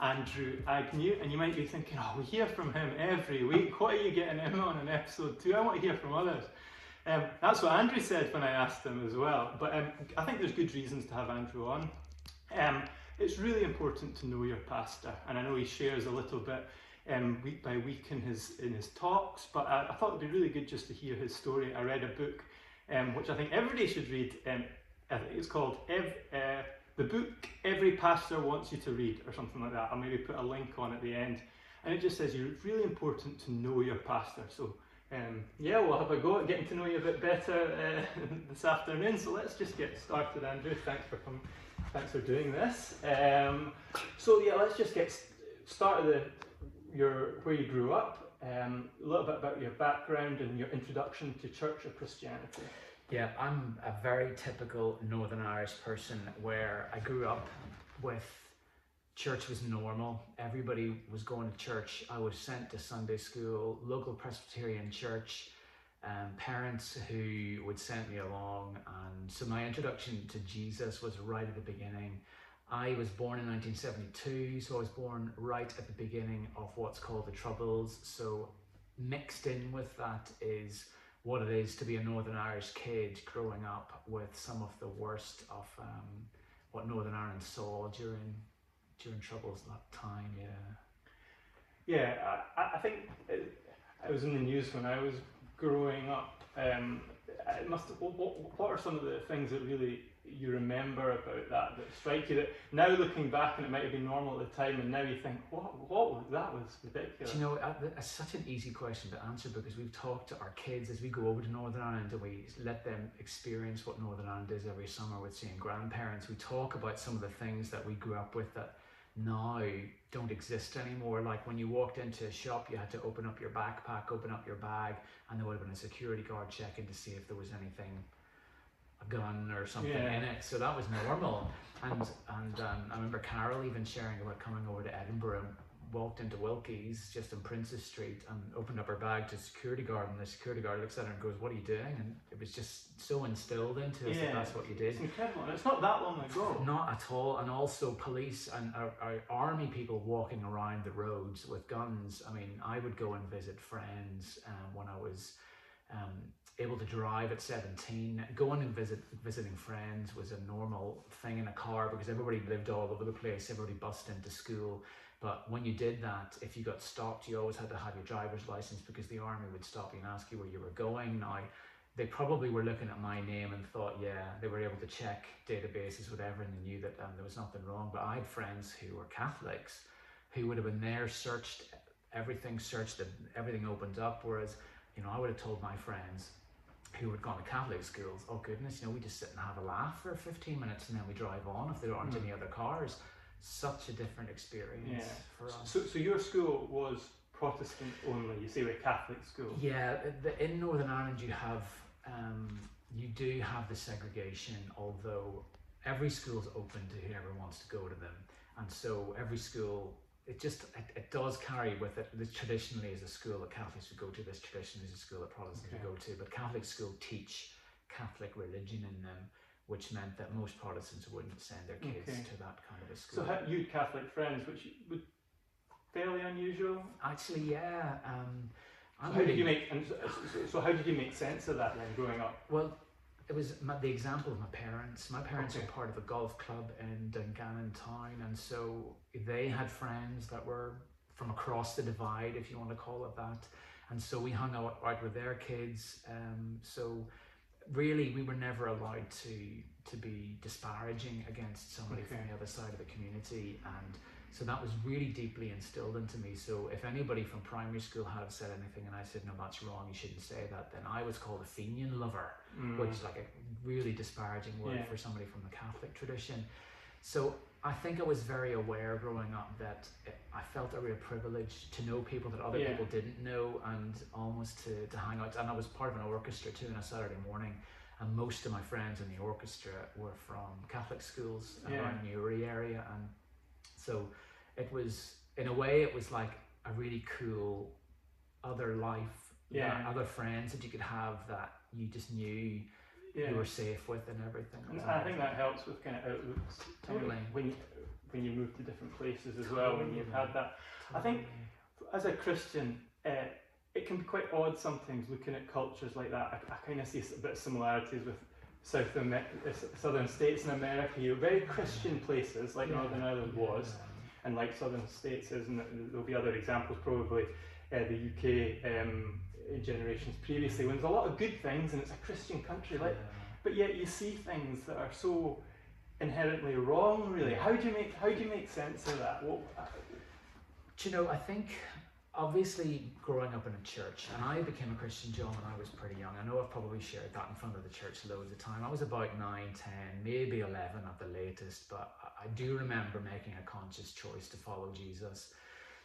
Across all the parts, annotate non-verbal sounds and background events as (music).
Andrew Agnew, and you might be thinking, oh, we hear from him every week. What are you getting him on in episode two? I want to hear from others. Um, that's what Andrew said when I asked him as well. But um, I think there's good reasons to have Andrew on. Um, it's really important to know your pastor, and I know he shares a little bit um, week by week in his in his talks. But I, I, thought it'd be really good just to hear his story. I read a book um, which I think everybody should read. Um, I think it's called Ev- uh, the book Every Pastor Wants You to Read, or something like that. I'll maybe put a link on at the end. And it just says it's really important to know your pastor. So um, yeah, we'll have a go at getting to know you a bit better uh, (laughs) this afternoon. So let's just get started, Andrew. Thanks for coming. Thanks for doing this. Um, so yeah, let's just get started. Your where you grew up, um, a little bit about your background and your introduction to church or Christianity. Yeah, I'm a very typical Northern Irish person where I grew up with church was normal. Everybody was going to church. I was sent to Sunday school, local Presbyterian church, um, parents who would send me along. And so my introduction to Jesus was right at the beginning. I was born in 1972, so I was born right at the beginning of what's called the Troubles. So mixed in with that is what it is to be a Northern Irish kid growing up with some of the worst of um, what Northern Ireland saw during during Troubles that time. Yeah. Yeah, I, I think it, I was in the news when I was growing up. Um, it must. What, what are some of the things that really you remember about that that strike you that now looking back and it might have been normal at the time and now you think what what that was ridiculous. Do you know it's such an easy question to answer because we've talked to our kids as we go over to Northern Ireland and we let them experience what Northern Ireland is every summer with seeing grandparents. We talk about some of the things that we grew up with that now don't exist anymore. Like when you walked into a shop you had to open up your backpack open up your bag and there would have been a security guard checking to see if there was anything gun or something yeah. in it. So that was normal. And and um, I remember Carol even sharing about coming over to Edinburgh and walked into Wilkie's just in Princes Street and opened up her bag to security guard and the security guard looks at her and goes, What are you doing? And it was just so instilled into us yeah. that that's what you did. It's incredible. It's not that long ago. Not at all. And also police and our, our army people walking around the roads with guns. I mean, I would go and visit friends um, when I was um, able to drive at 17 going and visit visiting friends was a normal thing in a car because everybody lived all over the place everybody bussed into school. But when you did that if you got stopped you always had to have your driver's license because the army would stop you and ask you where you were going. Now they probably were looking at my name and thought yeah they were able to check databases whatever and they knew that um, there was nothing wrong. But i had friends who were catholics who would have been there searched everything searched everything opened up. Whereas you know i would have told my friends who had gone to Catholic schools, oh goodness, you know, we just sit and have a laugh for 15 minutes and then we drive on if there aren't mm. any other cars. Such a different experience yeah. for us. So, so your school was Protestant only, you say we're Catholic school? Yeah, the, in Northern Ireland you have, um, you do have the segregation, although every school is open to whoever wants to go to them. And so every school it just it, it, does carry with it. This traditionally is a school that Catholics would go to. This traditionally is a school that Protestants okay. would go to. But Catholic school teach Catholic religion in them which meant that most Protestants wouldn't send their kids okay. to that kind of a school. so you Catholic friends which would fairly unusual? Actually yeah um, so how did you make so, so, how did you make sense of that then growing up? Well it was my, the example of my parents. My parents okay. are part of a golf club in Dungannon town, and so they had friends that were from across the divide, if you want to call it that. And so we hung out, out with their kids. Um, so really, we were never allowed to to be disparaging against somebody okay. from the other side of the community, and so that was really deeply instilled into me. So if anybody from primary school had said anything and I said, no, that's wrong, you shouldn't say that, then I was called a Fenian lover, mm. which is like a really disparaging word yeah. for somebody from the Catholic tradition. So I think I was very aware growing up that I felt a real privilege to know people that other yeah. people didn't know and almost to, to hang out. And I was part of an orchestra too on a Saturday morning. And most of my friends in the orchestra were from Catholic schools yeah. around Newry area. And so it was in a way it was like a really cool other life yeah other friends that you could have that you just knew Yeah. you were safe with and everything. And I think that helps with kind of outlooks Totally. when you, when you move to different places as well. When you've had that, I think- as a Christian, uh, it can be quite odd sometimes looking at cultures like that. I, I kind of see a bit of similarities with South Amer- uh, southern states in America. You're very Christian places like Yeah. Northern Ireland was, and like southern states is, and there'll be other examples probably. Uh, the UK um, generations previously, when there's a lot of good things and it's a Christian country, like but yet you see things that are so inherently wrong. Really, how do you make how do you make sense of that? What, Do you know, I think obviously growing up in a church, and I became a Christian, John, when I was pretty young. I know I've probably shared that in front of the church loads of time. I was about 9, 10, maybe 11 at the latest, but I- do remember making a conscious choice to follow Jesus.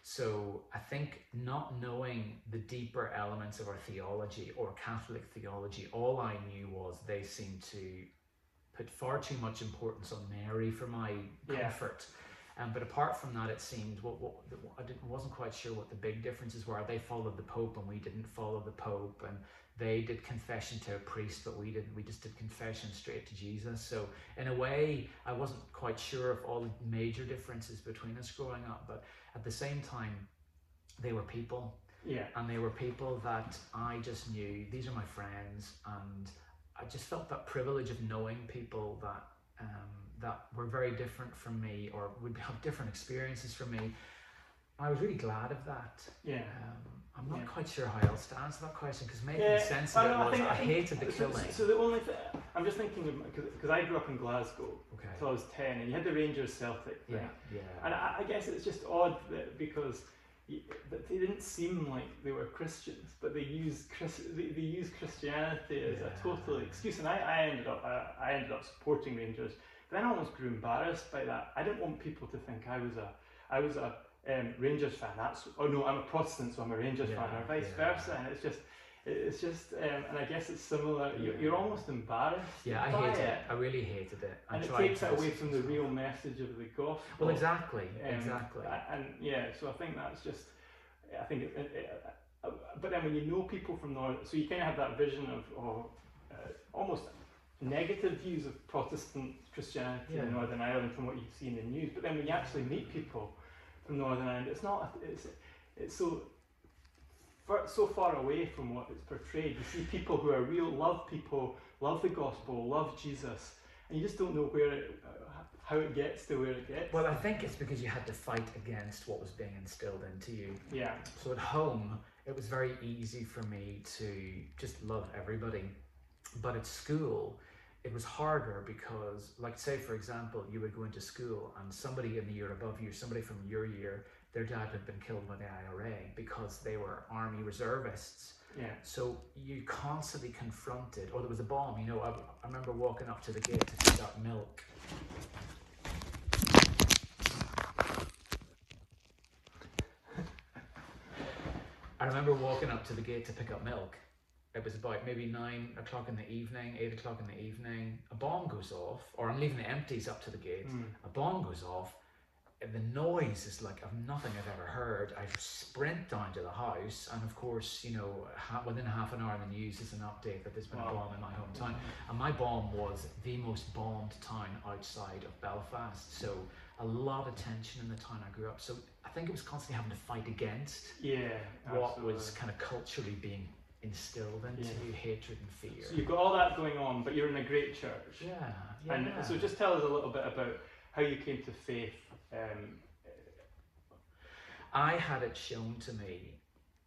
So I think not knowing the deeper elements of our theology or Catholic theology, all I knew was they seemed to put far too much importance on Mary for my Yeah. comfort. Um, but apart from that, it seemed what, what I didn't, wasn't quite sure what the big differences were. They followed the Pope and we didn't follow the Pope, and they did confession to a priest, but we didn't. We just did confession straight to Jesus. So in a way, I wasn't quite sure of all the major differences between us growing up. But at the same time, they were people, yeah, and they were people that I just knew. These are my friends, and I just felt that privilege of knowing people that um, that were very different from me or would have (laughs) different experiences from me. I was really glad of that. yeah. Um, I'm not Yeah. quite sure how else to answer that question because making Yeah, sense I of it know, I was think- I, I hated the So, killing. so the only thing I'm just thinking because I grew up in Glasgow okay. until I was ten, and you had the Rangers Celtic thing, Yeah, yeah. and I, I guess it's just odd that because. That they didn't seem like they were Christians, but they used Chris, they, they used Christianity as a total excuse. And I, I ended up I, I ended up supporting Rangers. Then I almost grew embarrassed by that. I didn't want people to think I was a I was a um, Rangers fan. That's oh no, I'm a Protestant, so I'm a Rangers fan, Yeah, or vice yeah. versa. And it's just it's just um, and I guess it's similar. You're, you're almost embarrassed. yeah, I hated it. it. I really hated it. I And it takes to it away from the real message of the gospel. Well, exactly, Um, exactly. And yeah, so I think that's just, I think, it, it, it, uh, but then when you know people from North, so you kind of have that vision of, of uh, almost negative views of Protestant Christianity in Northern Ireland from what you see in the news. But then when you actually meet people from Northern Ireland, it's not, it's, it's so, far, so far away from what it's portrayed. You see people who are real, love people, love the gospel, love Jesus, and you just don't know where it, uh, how it gets to where it gets. Well, I think it's because you had to fight against what was being instilled into you. yeah. So at home, it was very easy for me to just love everybody. But at school, it was harder because, like, say, for example, you would go into school and somebody in the year above you, somebody from your year, their dad had been killed by the IRA because they were army reservists. Yeah. So you constantly confronted, or there was a bomb, you know. I, I remember walking up to the gate to pick up milk. (laughs) I remember walking up to the gate to pick up milk. It was about maybe nine o'clock in the evening, eight o'clock in the evening. A bomb goes off, or I'm leaving the empties up to the gate. Mm. A bomb goes off. and The noise is like of nothing I've ever heard. I sprint down to the house, and of course, you know, ha- within half an hour, the news is an update that there's been a bomb in my hometown. And my bomb was the most bombed town outside of Belfast. So a lot of tension in the town I grew up. So I think it was constantly having to fight against Yeah. what absolutely. was kind of culturally being instilled into Yeah. you, hatred and fear. So you've got all that going on, but you're in a great church. yeah, yeah. And so just tell us a little bit about how you came to faith. Um, I had it shown to me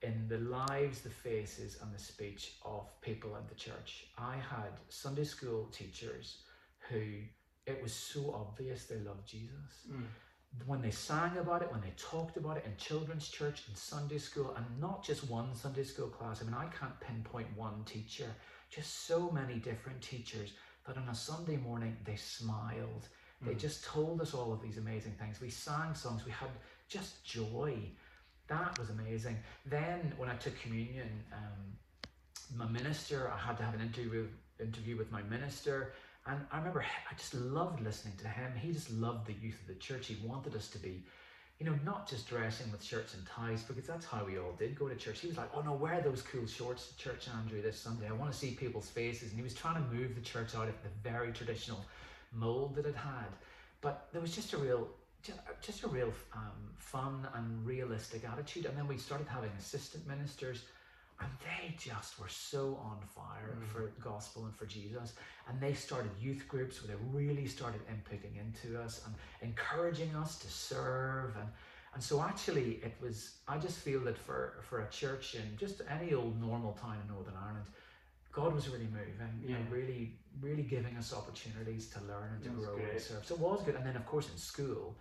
in the lives, the faces, and the speech of people in the church. I had Sunday school teachers who it was so obvious they loved Jesus. mm, When they sang about it, when they talked about it in children's church, in Sunday school, and not just one Sunday school class. I mean, I can't pinpoint one teacher, just so many different teachers that on a Sunday morning they smiled. They Mm. just told us all of these amazing things. We sang songs, we had just joy. That was amazing. Then when I took communion, um, my minister, I had to have an interview interview with my minister, and I remember I just loved listening to him. He just loved the youth of the church. He wanted us to be you know, not just dressing with shirts and ties because that's how we all did go to church. He was like, "Oh no, wear those cool shorts to church, Andrew, this Sunday. I want to see people's faces." And he was trying to move the church out of the very traditional mold that it had. But there was just a real, just a real um, fun and realistic attitude. And then we started having assistant ministers and they just were so on fire mm. for gospel and for Jesus. And they started youth groups where they really started inputting into us and encouraging us to serve. And, and so actually it was, I just feel that for, for a church in just any old normal town in Northern Ireland, God was really moving yeah. and really, really giving us opportunities to learn and to grow great. and serve. So it was good. And then of course in school,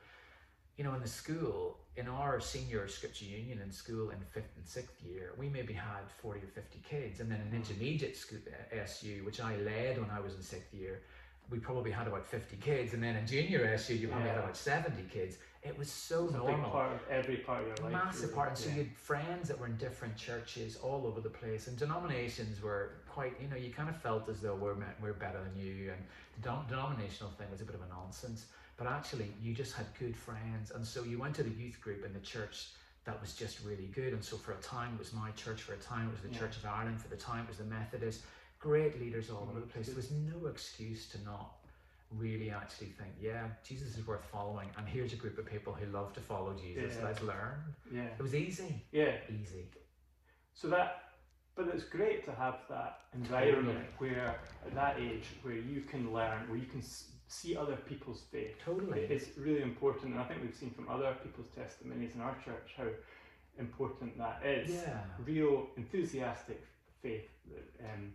you know, in the school, in our senior scripture union in school in fifth and sixth year, we maybe had 40 or 50 kids. And then in hmm. intermediate school, uh, SU, which I led when I was in sixth year, we probably had about 50 kids. And then in junior SU, you probably yeah. had about 70 kids. It was so it's normal. part of every part of your life. Massive part. And so you had friends that were in different churches all over the place. And denominations were quite, you know, you kind of felt as though we're, we're better than you. And the denominational thing was a bit of a nonsense but actually you just had good friends. And so you went to the youth group in the church that was just really good. And so for a time it was my church. For a time it was the yeah. church of ireland. For the time it was the methodist great leaders all over the mm-hmm. place. There was no excuse to not really actually think yeah jesus is worth following. And here's a group of people who love to follow jesus. Yeah. let's learn. Yeah. It was easy. Yeah. Easy. So that but it's great to have that environment where at that age where you can learn where you can see other people's faith. Totally. It's really important, and I think we've seen from other people's testimonies in our church how important that is. Yeah. Real enthusiastic faith. Um,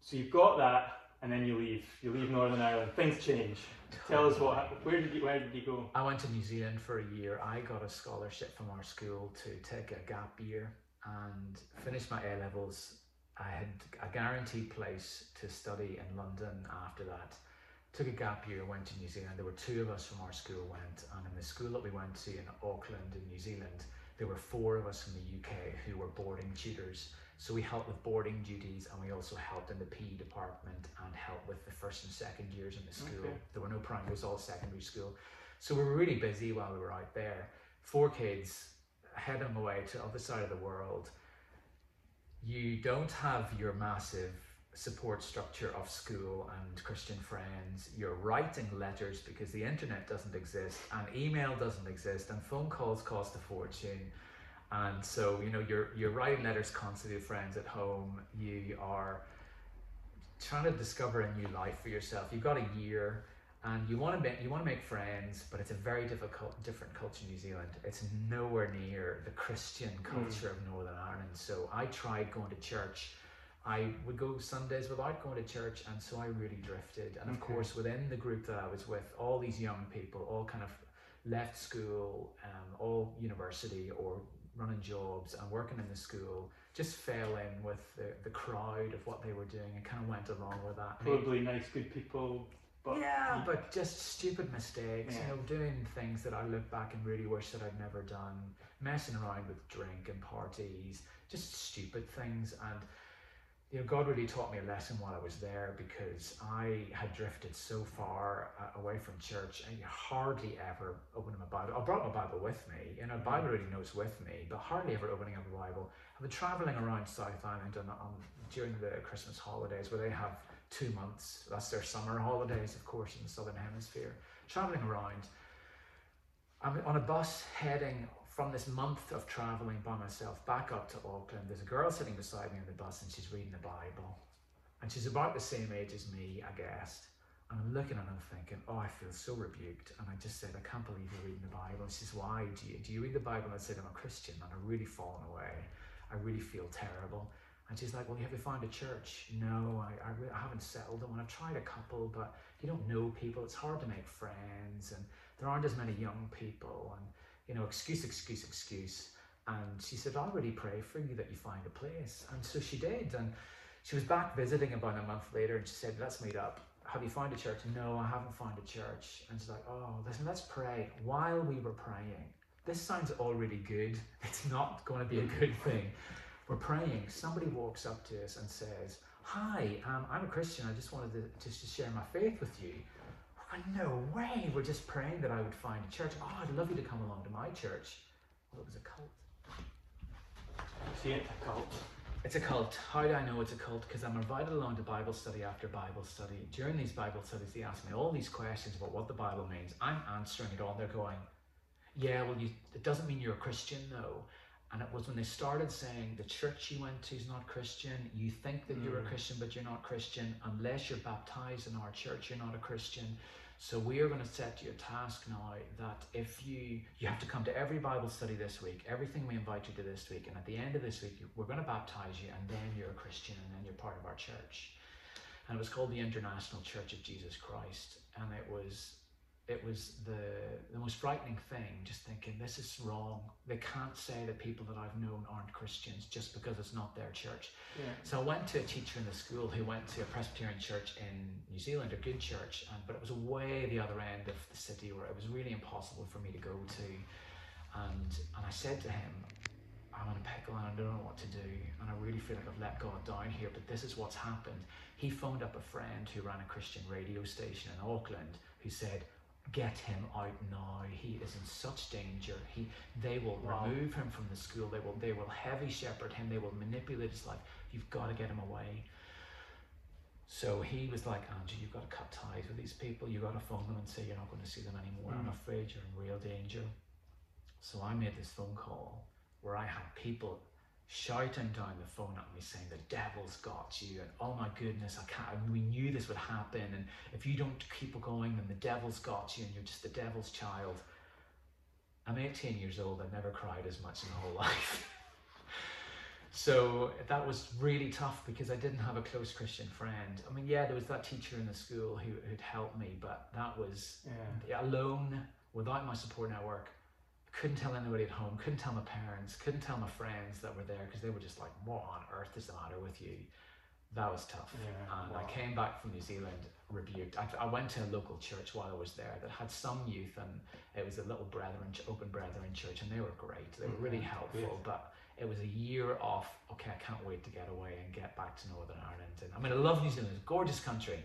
so you've got that, and then you leave. You leave Northern Ireland. Things change. Tell us what. Where did you Where did you go? I went to New Zealand for a year. I got a scholarship from our school to take a gap year and finish my A levels. I had a guaranteed place to study in London after that took a gap year, went to New Zealand. There were two of us from our school went, and in the school that we went to in Auckland in New Zealand, there were four of us from the UK who were boarding tutors. So we helped with boarding duties, and we also helped in the PE department and helped with the first and second years in the school. Okay. There were no primary; it was all secondary school. So we were really busy while we were out there. Four kids heading away to the other side of the world. You don't have your massive support structure of school and Christian friends. You're writing letters because the internet doesn't exist and email doesn't exist and phone calls cost a fortune. And so, you know, you're you're writing letters constantly to friends at home. You are trying to discover a new life for yourself. You've got a year and you want to make you want to make friends, but it's a very difficult different culture in New Zealand. It's nowhere near the Christian mm. culture mm. of Northern Ireland. So I tried going to church I would go Sundays without going to church, and so I really drifted. And of okay. course, within the group that I was with, all these young people, all kind of left school, um, all university or running jobs and working in the school, just fell in with the, the crowd of what they were doing and kind of went along with that. Probably nice, good people. But yeah, but just stupid mistakes, yeah. you know, doing things that I look back and really wish that I'd never done, messing around with drink and parties, just stupid things. And you know, God really taught me a lesson while I was there because I had drifted so far uh, away from church and hardly ever opened my Bible. I brought my Bible with me, you know, Bible reading notes with me, but hardly ever opening up a Bible. I've been traveling around South Island on, on, during the Christmas holidays where they have two months. That's their summer holidays, of course, in the Southern Hemisphere. Traveling around. I'm on a bus heading from this month of traveling by myself back up to Auckland, there's a girl sitting beside me on the bus and she's reading the Bible. And she's about the same age as me, I guess. And I'm looking at her thinking, oh, I feel so rebuked. And I just said, I can't believe you're reading the Bible. And she says, why? Do you, do you read the Bible? And I said, I'm a Christian and I've really fallen away. I really feel terrible. And she's like, well, you have you found a church? No, I, I, I haven't settled on one. I've tried a couple, but you don't know people. It's hard to make friends. And there aren't as many young people. And you know, excuse, excuse, excuse. And she said, I'll really pray for you that you find a place. And so she did. And she was back visiting about a month later and she said, Let's meet up. Have you found a church? No, I haven't found a church. And she's like, Oh, listen, let's pray. While we were praying, this sounds all really good. (laughs) It's not going to be a good thing. We're praying. Somebody walks up to us and says, Hi, um, I'm a Christian. I just wanted to just to share my faith with you no way. We're just praying that I would find a church. Oh, I'd love you to come along to my church. Well, it was a cult. See it, a cult. It's a cult. How do I know it's a cult? Because I'm invited along to Bible study after Bible study. During these Bible studies, they ask me all these questions about what the Bible means. I'm answering it all. They're going, yeah, well, you, it doesn't mean you're a Christian, though. And it was when they started saying the church you went to is not Christian. You think that you're a Mm. Christian, but you're not Christian. Unless you're baptized in our church, you're not a Christian. So we are going to set you a task now that if you you have to come to every Bible study this week, everything we invite you to this week, and at the end of this week, we're going to baptize you, and then you're a Christian, and then you're part of our church. And it was called the International Church of Jesus Christ, and it was it was the the most frightening thing. Just thinking this is wrong. They can't say that people that I've known aren't Christians just because it's not their church. Yeah. So I went to a teacher in the school who went to a Presbyterian church in New Zealand, a good church, and, but it was way the other end of the city where it was really impossible for me to go to. And and I said to him, I'm in a pickle and I don't know what to do, and I really feel like I've let God down here. But this is what's happened. He phoned up a friend who ran a Christian radio station in Auckland, who said. Get him out now. He is in such danger. He, they will Wow. remove him from the school. They will, they will heavy shepherd him. They will manipulate his life. You've got to get him away. So he was like, Andrew, you've got to cut ties with these people. You've got to phone them and say you're not going to see them anymore. I'm Mm. afraid you're in real danger. So I made this phone call where I had people shouting down the phone at me saying, The devil's got you, and oh my goodness, I can't, we knew this would happen, and if you don't keep going, then the devil's got you, and you're just the devil's child. I'm 18 years old, I've never cried as much in my whole (laughs) life. So that was really tough because I didn't have a close Christian friend. I mean, yeah, there was that teacher in the school who who'd helped me, but that was Yeah. alone without my support network. Couldn't tell anybody at home, couldn't tell my parents, couldn't tell my friends that were there because they were just like, "What on earth is the matter with you?" That was tough. Yeah, and wow. I came back from New Zealand rebuked. I, I went to a local church while I was there that had some youth, and it was a little brethren, open brethren church, and they were great. They were really helpful, good. but it was a year off, okay, I can't wait to get away and get back to Northern Ireland. And I mean, I love New Zealand; it's a gorgeous country,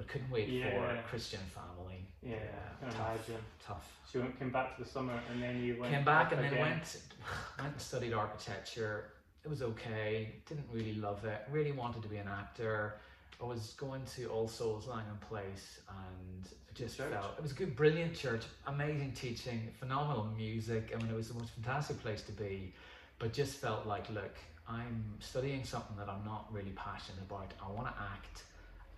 but couldn't wait for Yeah. a Christian family. Yeah, I tough, imagine. tough. So you came back to the summer and then you went Came back and then went (sighs) went and studied architecture. It was okay. Didn't really love it. Really wanted to be an actor. I was going to All Souls Langham Place and it just church. felt it was a good, brilliant church, amazing teaching, phenomenal music. I mean, it was the most fantastic place to be, but just felt like, look, I'm studying something that I'm not really passionate about. I want to act,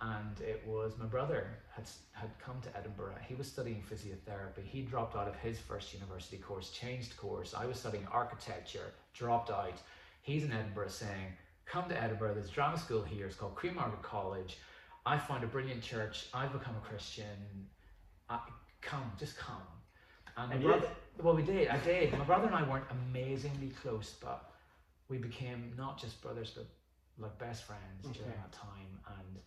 and it was my brother had had come to Edinburgh. He was studying physiotherapy. He dropped out of his first university course, changed course. I was studying architecture, dropped out. He's in Edinburgh saying, "Come to Edinburgh. There's drama school here. It's called Queen Margaret College. I found a brilliant church. I've become a Christian. I, come, just come." And, my And you brother, well, we did. I did. My brother and I weren't amazingly close, but we became not just brothers, but like best friends during that time. And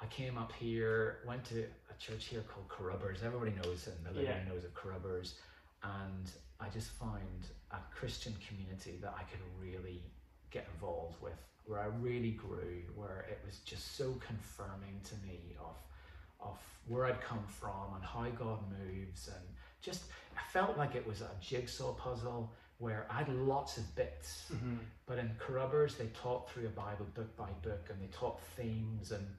I came up here, went to a church here called Carrubbers. Everybody knows it, and the Yeah. knows of Carrubbers. And I just found a Christian community that I could really get involved with, where I really grew, where it was just so confirming to me of of where I'd come from and how God moves and just I felt like it was a jigsaw puzzle where I had lots of bits Mhm. but in Carrubbers, they taught through a Bible book by book and they taught themes, and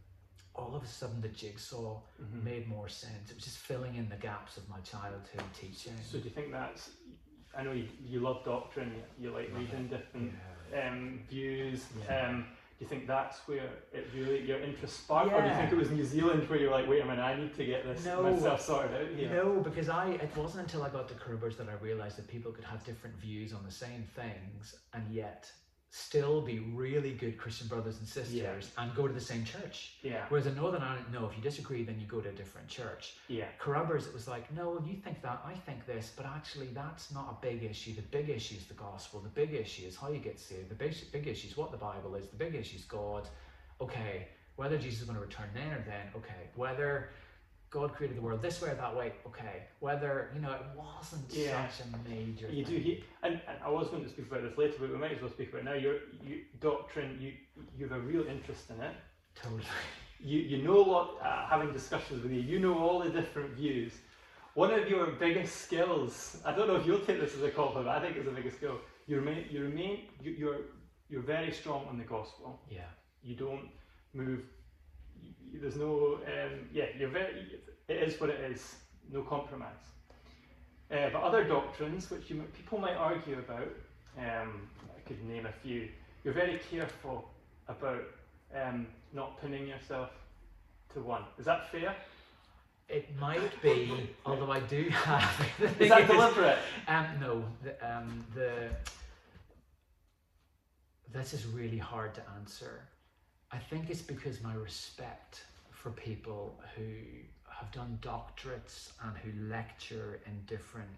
all of a sudden the jigsaw Mhm. made more sense. It was just filling in the gaps of my childhood teaching. So do you think that's? I know you, you love doctrine. You, you like Love reading different yeah. um, views. Yeah. Um, do you think that's where it really your interest sparked, or do you think it was New Zealand where you're like, wait a minute, I need to get this No. myself sorted out here? No, because I it wasn't until I got to Carrubbers that I realised that people could have different views on the same things and yet still be really good Christian brothers and sisters Yeah. and go to the same church. Yeah, Whereas in Northern Ireland, no, if you disagree, then you go to a different church. yeah, Carrubbers, it was like, no, you think that, I think this, but actually that's not a big issue. The big issue is the gospel. The big issue is how you get saved. The big, big issue is what the Bible is. The big issue is God. Okay, whether Jesus is going to return then or then, okay. Whether God created the world this way or that way, okay. Whether, you know, it wasn't Yeah. such a major you do. thing. He, and, and I was going to speak about this later, but we might as well speak about it now. Your you, doctrine, you you have a real interest in it. Totally. you, you know a lot, uh, having discussions with you, you know all the different views. One of your biggest skills, I don't know if you'll take this as a compliment, I think it's a biggest skill. You remain, you remain, you, you're, you're very strong on the gospel. Yeah. You don't move. There's no, um, yeah, you're very. It is what it is. No compromise. Uh, but other doctrines, which you, people might argue about, um, I could name a few. You're very careful about um, not pinning yourself to one. Is that fair? It might be, although I do have. (laughs) Is that deliberate? Um, no, the, um, the this is really hard to answer. I think it's because my respect for people who have done doctorates and who lecture in different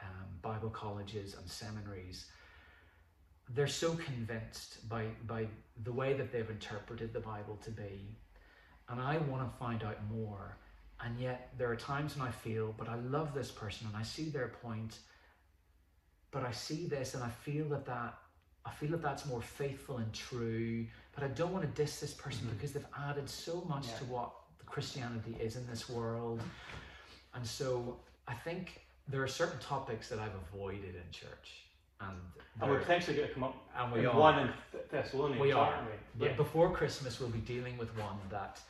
um, Bible colleges and seminaries. They're so convinced by, by the way that they've interpreted the Bible to be. And I want to find out more. And yet, there are times when I feel, but I love this person and I see their point, but I see this and I feel that that I feel that that's more faithful and true, but I don't want to diss this person mm-hmm. because they've added so much yeah. to what Christianity is in this world. And so I think there are certain topics that I've avoided in church. And, and we're potentially going to come up and we are. one in Thessalonians, we are. We? But before Christmas, we'll be dealing with one that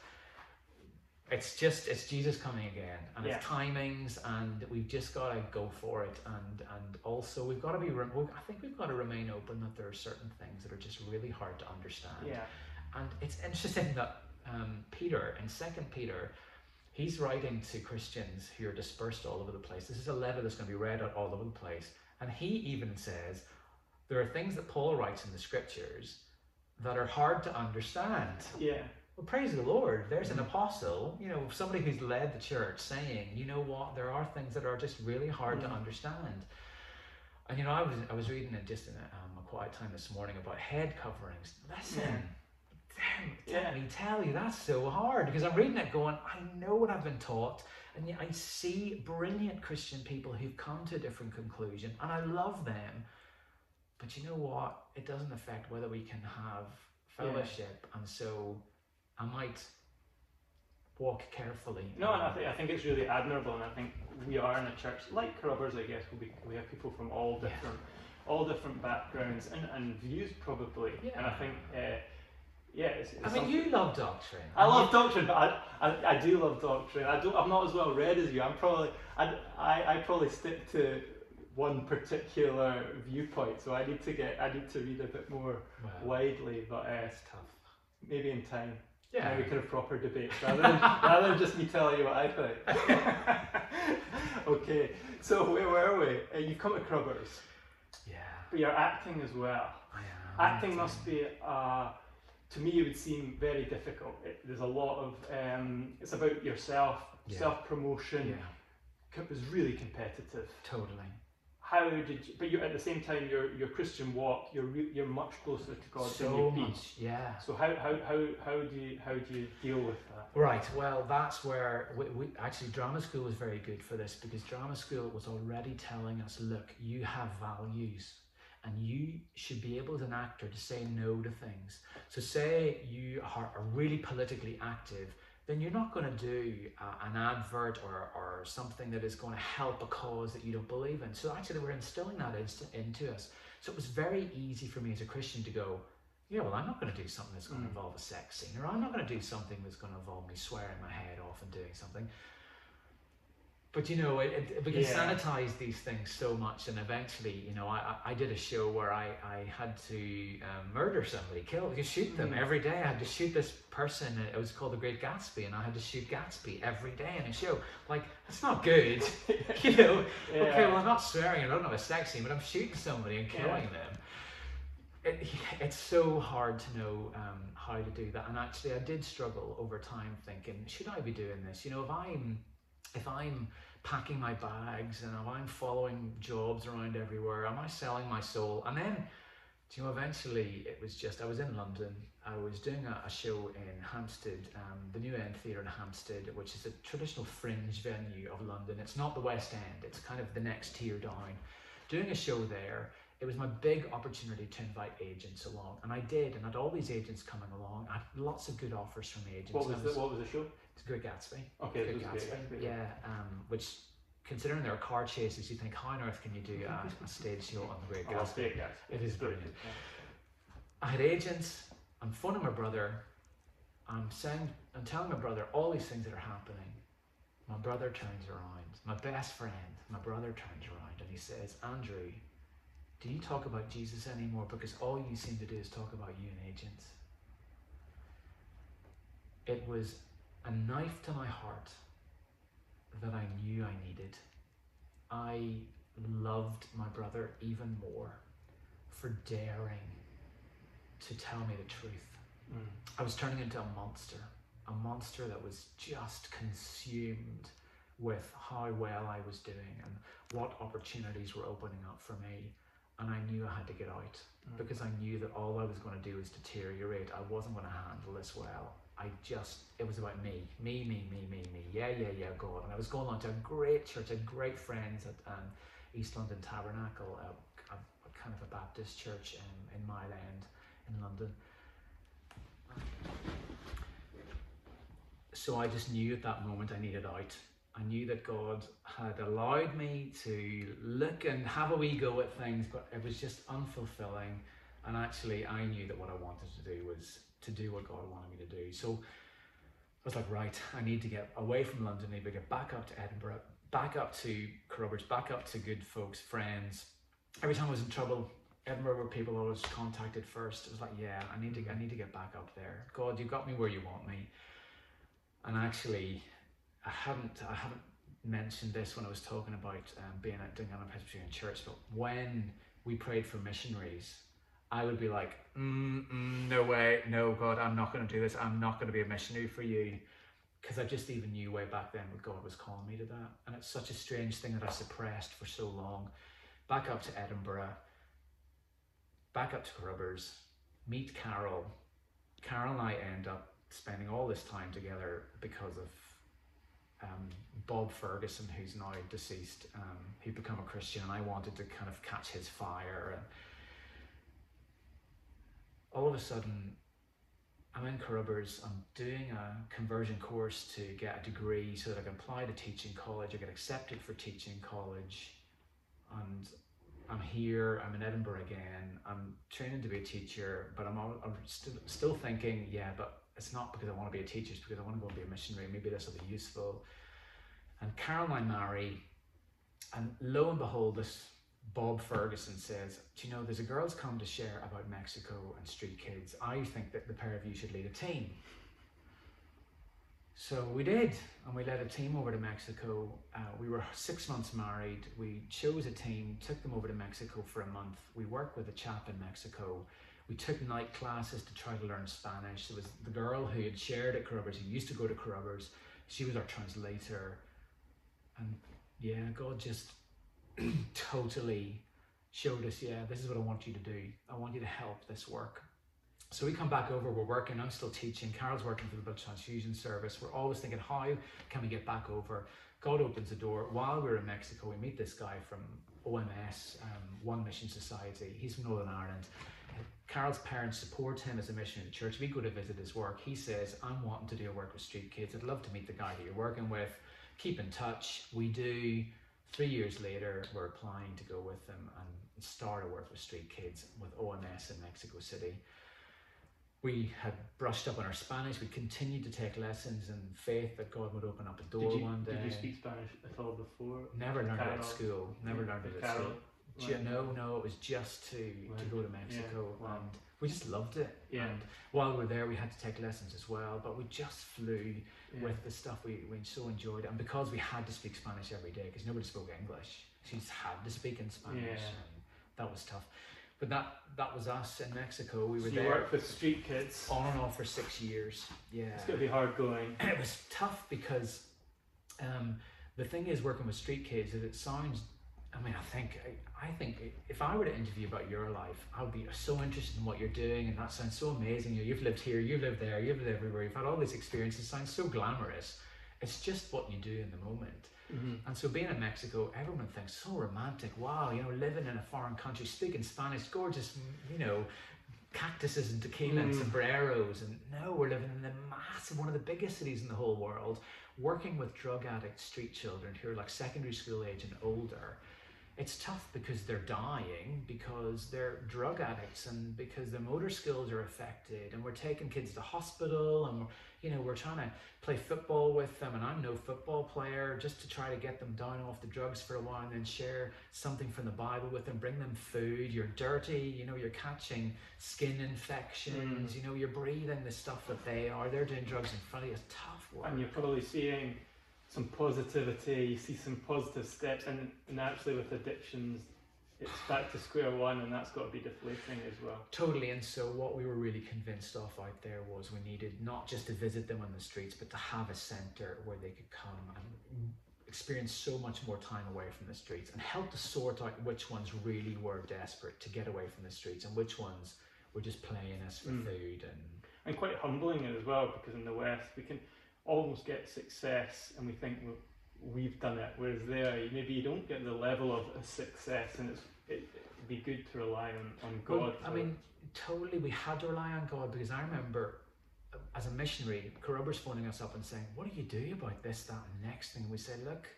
it's just it's Jesus coming again, and yeah. it's timings, and we've just got to go for it, and and also we've got to be. I think we've got to remain open that there are certain things that are just really hard to understand. Yeah. And it's interesting that um, Peter in Second Peter, he's writing to Christians who are dispersed all over the place. This is a letter that's going to be read out all over the place, and he even says there are things that Paul writes in the scriptures that are hard to understand. Yeah well, praise the Lord. There's an apostle, you know, somebody who's led the church saying, you know what, there are things that are just really hard mm. to understand. And you know, I was I was reading it just in a, um, a quiet time this morning about head coverings. Listen, damn, yeah. let me tell you, that's so hard because I'm reading it going, I know what I've been taught, and yet I see brilliant Christian people who've come to a different conclusion, and I love them. But you know what? It doesn't affect whether we can have fellowship, yeah. and so I might walk carefully. No, and I think I think it's really admirable, and I think we are in a church like Crubbers. I guess we we have people from all different yeah. all different backgrounds and, and views probably, yeah. and I think. Uh, yeah, it's, it's I mean, you love doctrine. I love you... doctrine, but I, I, I do love doctrine. I don't. I'm not as well read as you. I'm probably. I, I, I probably stick to one particular viewpoint, so I need to get. I need to read a bit more widely. But uh, it's tough. Maybe in time. Yeah. Now we can have proper debates rather than, (laughs) rather than just me telling you what I think. (laughs) okay, so where were we? Uh, you come to Crubbers. Yeah. But you're acting as well. I am. Acting must be, uh, to me, it would seem very difficult. It, there's a lot of, um, it's about yourself, yeah. self promotion. Yeah. It was really competitive. Totally how did you, but you at the same time your your Christian walk you're re, you're much closer to God so than you much, yeah. So how, how how how do you how do you deal with that? Right. Well, that's where we, we actually drama school was very good for this because drama school was already telling us, look, you have values. And you should be able as an actor to say no to things. So, say you are, are really politically active, then you're not going to do uh, an advert or, or something that is going to help a cause that you don't believe in. So actually, we're instilling that into us. So it was very easy for me as a Christian to go, yeah, well, I'm not going to do something that's going to mm. involve a sex scene, or I'm not going to do something that's going to involve me swearing my head off and doing something but you know, it, it, we can yeah. sanitize these things so much, and eventually, you know, I, I did a show where I, I had to um, murder somebody, kill, shoot them mm. every day. I had to shoot this person. It was called The Great Gatsby, and I had to shoot Gatsby every day in a show. Like, that's not good, (laughs) you know. Yeah. Okay, well, I'm not swearing. I don't have a sex scene, but I'm shooting somebody and killing yeah. them. It, it's so hard to know um, how to do that, and actually, I did struggle over time, thinking, should I be doing this? You know, if I'm if I'm packing my bags and if I'm following jobs around everywhere, am I selling my soul? And then, you know, eventually it was just, I was in London, I was doing a, a show in Hampstead, um, the New End Theatre in Hampstead, which is a traditional fringe venue of London. It's not the West End, it's kind of the next tier down. Doing a show there it was my big opportunity to invite agents along, and I did. And I had all these agents coming along. I had lots of good offers from agents. What was and the what was the show? It's Great Gatsby. Okay, Great Great Gatsby. Gatsby, Yeah, um, which considering there are car chases, you think how on earth can you do a, a stage show on the Great Oh, Gatsby? great, guys. It is brilliant. Yeah. I had agents. I'm phoning my brother. I'm saying, I'm telling my brother all these things that are happening. My brother turns around. My best friend, my brother turns around and he says, Andrew, do you talk about Jesus anymore? Because all you seem to do is talk about you and agents. It was a knife to my heart that I knew I needed. I loved my brother even more for daring to tell me the truth. Mm. I was turning into a monster, a monster that was just consumed with how well I was doing and what opportunities were opening up for me. And I knew I had to get out Mm. because I knew that all I was going to do was deteriorate. I wasn't going to handle this well. I just, it was about me, me, me, me, me, me. Yeah, yeah, yeah, God. And I was going on to a great church, I had great friends at um, East London Tabernacle, a, a, a kind of a Baptist church in, in Mile End in London. So I just knew at that moment I needed out. I knew that God had allowed me to look and have a wee go at things, but it was just unfulfilling. And actually, I knew that what I wanted to do was to do what God wanted me to do. So I was like, right, I need to get away from London, I need to get back up to Edinburgh, back up to Carrubbers, back up to good folks, friends. Every time I was in trouble, Edinburgh were people always contacted first. It was like, yeah, I need to, I need to get back up there. God, you got me where you want me. And actually, I haven't, I haven't mentioned this when I was talking about um, being at Dungannon Presbyterian Church, but when we prayed for missionaries, I would be like, mm, mm, no way, no, God, I'm not going to do this. I'm not going to be a missionary for you. Because I just even knew way back then that God was calling me to that. And it's such a strange thing that I suppressed for so long. Back up to Edinburgh, back up to Carrubbers, meet Carol. Carol and I end up spending all this time together because of Bob Ferguson, who's now deceased. Um, he'd become a Christian, and I wanted to kind of catch his fire. And all of a sudden, I'm in Carrubbers. I'm doing a conversion course to get a degree so that I can apply to teaching college. I get accepted for teaching college, and I'm here. I'm in Edinburgh again. I'm training to be a teacher, but I'm, I'm still still thinking, yeah, but it's not because I want to be a teacher. It's because I want to go and be a missionary. Maybe this will be useful. And Carol and I marry, and lo and behold, this Bob Ferguson says, Do you know, there's a girls' come to share about Mexico and street kids. I think that the pair of you should lead a team. So we did, and we led a team over to Mexico. Uh, we were six months married. We chose a team, took them over to Mexico for a month. We worked with a chap in Mexico. We took night classes to try to learn Spanish. There was the girl who had shared at Carrubbers, who used to go to Carrubbers. She was our translator. And yeah, God just (clears throat) totally showed us, yeah, this is what I want you to do. I want you to help this work. So we come back over, we're working, I'm still teaching, Carol's working for the Blood Transfusion Service. We're always thinking, how can we get back over? God opens the door. While we're in Mexico, we meet this guy from OMS, um, One Mission Society. He's from Northern Ireland. Carol's parents support him as a missionary the church. We go to visit his work. He says, I'm wanting to do a work with street kids. I'd love to meet the guy that you're working with. Keep in touch. We do. Three years later, we're applying to go with them and start a work with street kids with OMS in Mexico City. We had brushed up on our Spanish. We continued to take lessons in faith that God would open up a door you, one day. did you speak Spanish at all before? Never learned it at school. Never learned it at Carol school. Learn? no, no, it was just to, to go to Mexico wow. and we just loved it. Yeah. And while we were there, we had to take lessons as well, but we just flew Yeah. with the stuff we, we so enjoyed. And because we had to speak Spanish every day, because nobody spoke English, she just had to speak in Spanish. Yeah. And that was tough. But that that was us in Mexico. We So were you there worked with street kids. on and off for six years. Yeah It's going to be hard going. and (clears throat) it was tough because um, the thing is working with street kids is it sounds i mean i think I, I think if i were to interview about your life i would be so interested in what you're doing and that sounds so amazing you know, you've lived here you've lived there you've lived everywhere you've had all these experiences it sounds so glamorous It's just what you do in the moment. Mhm. And so being in Mexico, everyone thinks so romantic. Wow, you know, living in a foreign country, speaking Spanish, gorgeous, you know, cactuses and tequila and Mm. sombreros. And no, we're living in the massive, one of the biggest cities in the whole world, working with drug addict street children who are like secondary school age and older. It's tough because they're dying, because they're drug addicts, and because their motor skills are affected. And we're taking kids to hospital, and we're, you know, we're trying to play football with them. And I'm no football player, just to try to get them down off the drugs for a while, and then share something from the Bible with them. Bring them food. You're dirty, you know. You're catching skin infections. Mm. You know, you're breathing the stuff that they are. They're doing drugs in front of you. It's tough work. And you're probably seeing some positivity, you see some positive steps, and, and actually with addictions, it's back to square one, and that's got to be deflating as well. Totally, and so what we were really convinced of out there was we needed not just to visit them on the streets, but to have a centre where they could come and experience so much more time away from the streets and help to sort out which ones really were desperate to get away from the streets and which ones were just playing us for Mm. food and And quite humbling as well, because in the West, we can almost get success and we think well, we've done it, whereas there, maybe you don't get the level of a success, and it's, it, it'd be good to rely on, on God. Well, I mean, totally, we had to rely on God because I remember as a missionary, Corruber's phoning us up and saying, What do you do about this, that, and next thing? We said, Look,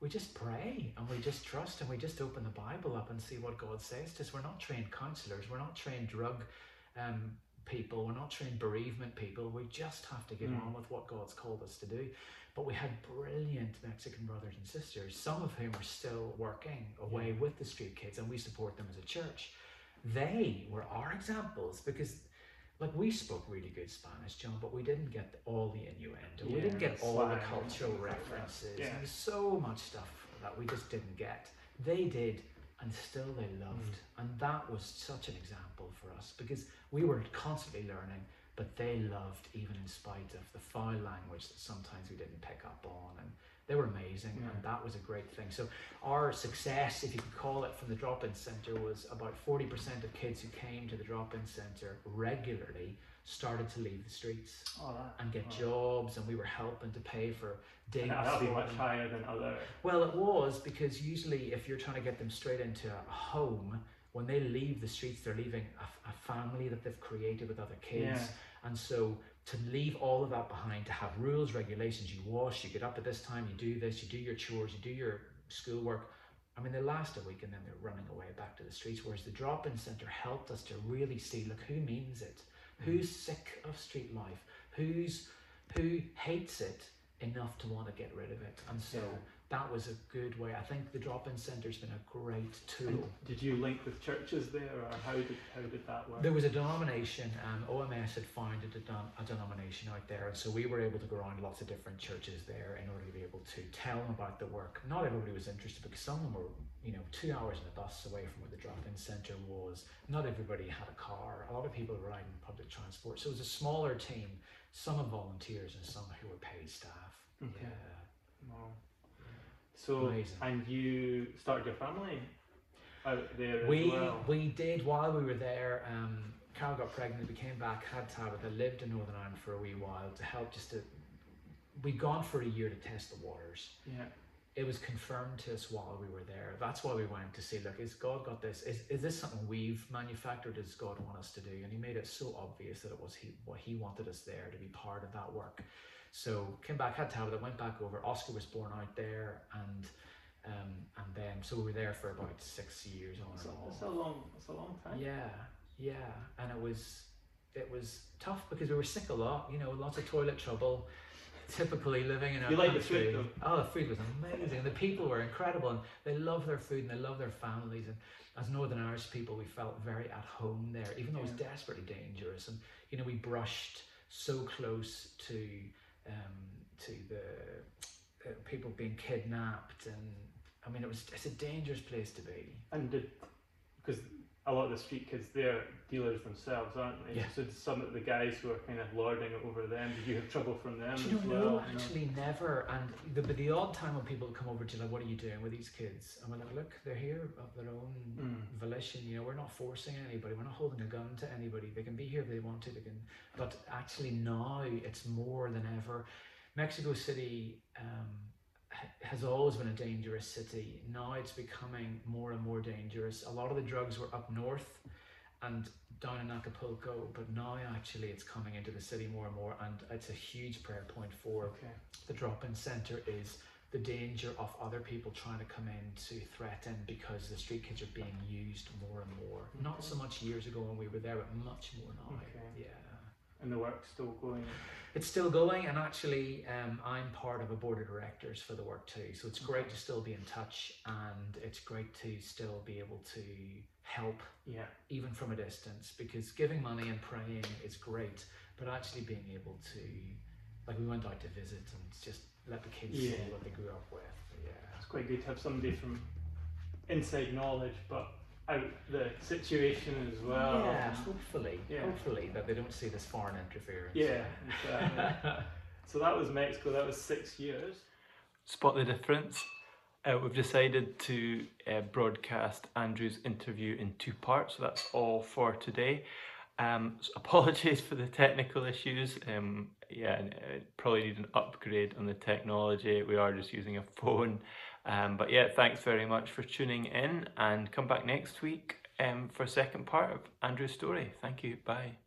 we just pray and we just trust and we just open the Bible up and see what God says to us. We're not trained counselors, we're not trained drug um, people, we're not trained bereavement people. We just have to get Mm. on with what God's called us to do. But we had brilliant Mexican brothers and sisters, some of whom are still working away Yeah. with the street kids, and we support them as a church they were our examples because like we spoke really good Spanish, John, but we didn't get all the innuendo. we didn't get all the cultural things like that. references. Yeah. There was so much stuff that we just didn't get. They did, and still they loved. Mm. And that was such an example for us because we were constantly learning, but they loved even in spite of the foul language that sometimes we didn't pick up on. And they were amazing, Yeah. and that was a great thing. So our success, if you could call it, from the drop-in centre was about forty percent of kids who came to the drop-in centre regularly started to leave the streets oh, that, and get oh. jobs, and we were helping to pay for digs. And that'll be much higher than other. Well, it was because usually, if you're trying to get them straight into a home, when they leave the streets, they're leaving a, a family that they've created with other kids. Yeah. And so to leave all of that behind, to have rules, regulations, you wash, you get up at this time, you do this, you do your chores, you do your schoolwork. I mean, they last a week and then they're running away back to the streets. Whereas the drop in centre helped us to really see look, who means it? Who's sick of street life? Who's who hates it enough to want to get rid of it? And so. That was a good way. I think the drop in centre's been a great tool. And did you link with churches there, or how did how did that work? There was a denomination, um, OMS had founded a, don- a denomination out there, and so we were able to go around lots of different churches there in order to be able to tell them about the work. Not everybody was interested because some of them were, you know, two hours in a bus away from where the drop-in centre was. Not everybody had a car. A lot of people were riding public transport, so it was a smaller team. Some of volunteers and some who were paid staff. Okay. Yeah. Wow. So, Amazing. and you started your family out there we well. we did while we were there. Um, Carol got pregnant. We came back, had Tabitha, lived in Northern Ireland for a wee while to help. Just to we'd gone for a year to test the waters. yeah. It was confirmed to us while we were there. That's why we went to see. Look, is God got this? Is is this something we've manufactured? Does God want us to do? And He made it so obvious that it was He what He wanted us there to be part of that work. So came back, had Tabitha, went back over. Oscar was born out there, and um, and then so we were there for about six years on and off. it's a long, it's a long time. Yeah, yeah, and it was it was tough because we were sick a lot. You know, lots of toilet trouble. Typically living in a You like the country. food, Oh, the food was amazing. The people were incredible, and they love their food and they love their families. And as Northern Irish people, we felt very at home there, even though it was desperately dangerous. And you know, we brushed so close to um, to the uh, people being kidnapped, and I mean, it was it's a dangerous place to be. And because a lot of the street kids they're dealers themselves, aren't they? Yeah. So some of the guys who are kind of lording it over them, did you have trouble from them Do you as know, well? no, actually never. And the, but the odd time when people come over to like, what are you doing with these kids? And we're like, look, they're here of their own Mm. volition. You know, we're not forcing anybody. We're not holding a gun to anybody. They can be here if they want to. They can. But actually now it's more than ever. Mexico City um, has always been a dangerous city. Now it's becoming more and more dangerous. A lot of the drugs were up north and down in Acapulco, but now actually it's coming into the city more and more, and it's a huge prayer point for Okay. the drop-in center is the danger of other people trying to come in to threaten because the street kids are being used more and more. Not so much years ago when we were there, but much more now. Okay. Yeah. And the work's still going. It's still going, and actually, um, I'm part of a board of directors for the work too. So it's great to still be in touch, and it's great to still be able to help Yeah. even from a distance because giving money and praying is great, but actually being able to, like, we went out to visit and just let the kids see what they grew up with. Yeah. It's quite good to have somebody from inside knowledge, but out the situation as well. yeah, hopefully, Yeah. hopefully that they don't see this foreign interference. Yeah, exactly. (laughs) so that was Mexico. That was six years. Spot the difference. Uh, we've decided to uh, broadcast Andrew's interview in two parts. So that's all for today. Um, so (laughs) apologies for the technical issues. Um, yeah, uh, probably need an upgrade on the technology. We are just using a phone. Um, but yeah, thanks very much for tuning in and come back next week um, for second part of Andrew's story. Thank you. Bye.